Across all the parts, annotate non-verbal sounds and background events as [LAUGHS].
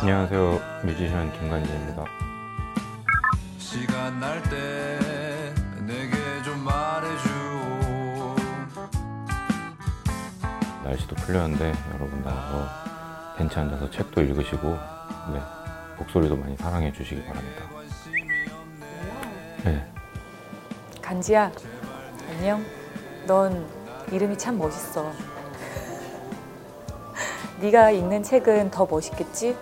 안녕하세요 뮤지션 김관지입니다 시간 날 때 내게 좀 말해주오 날씨도 풀렸는데 여러분 나와서 벤치 앉아서 책도 읽으시고 네 목소리도 많이 사랑해 주시기 바랍니다 네 간지야, 안녕. 넌 이름이 참 멋있어. [LAUGHS] 네가 읽는 책은 더 멋있겠지?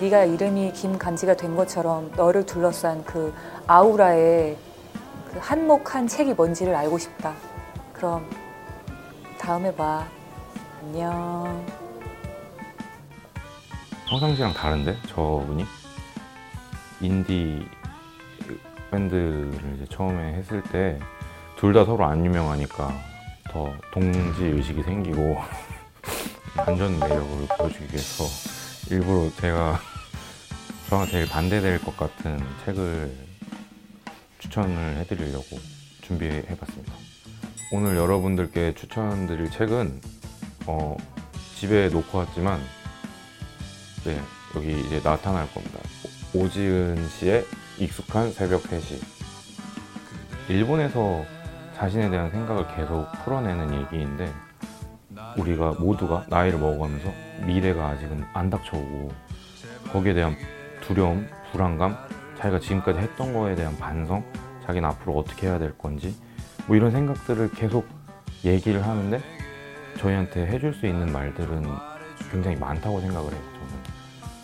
네가 이름이 김간지가 된 것처럼 너를 둘러싼 그 아우라의 그 한몫한 책이 뭔지를 알고 싶다. 그럼 다음에 봐. 안녕. 평상시랑 다른데 저분이 인디 밴드를 이제 처음에 했을 때 둘 다 서로 안 유명하니까 더 동지 의식이 생기고 [LAUGHS] 반전 매력을 보여주기 위해서 일부러 제가 저랑 제일 반대될 것 같은 책을 추천을 해드리려고 준비해봤습니다. 오늘 여러분들께 추천드릴 책은 어, 집에 놓고 왔지만 네, 여기 이제 나타날 겁니다. 오- 오지은 씨의 익숙한 새벽 3시. 일본에서 자신에 대한 생각을 계속 풀어내는 얘기인데 우리가 모두가 나이를 먹어가면서 미래가 아직은 안 닥쳐오고 거기에 대한 두려움, 불안감, 자기가 지금까지 했던 거에 대한 반성, 자기는 앞으로 어떻게 해야 될 건지 뭐 이런 생각들을 계속 얘기를 하는데 저희한테 해줄 수 있는 말들은 굉장히 많다고 생각을 해요. 저는.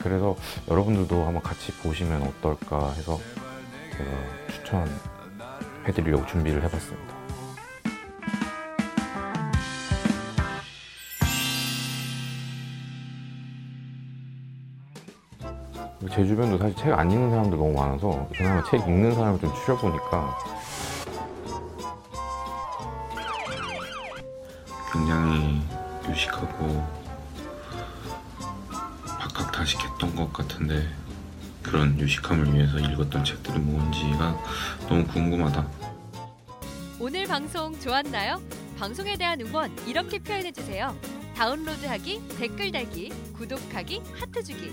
그래서 여러분들도 한번 같이 보시면 어떨까 해서 제가 추천해드리려고 준비를 해봤습니다. 제 주변도 사실 책 안 읽는 사람들 너무 많아서 그나마 책 읽는 사람을 좀 추려보니까 굉장히 유식하고 박학다식했던 것 같은데 그런 유식함을 위해서 읽었던 책들이 뭔지가 너무 궁금하다. 오늘 방송 좋았나요? 방송에 대한 응원 이렇게 표현해 주세요. 다운로드하기, 댓글 달기, 구독하기, 하트 주기.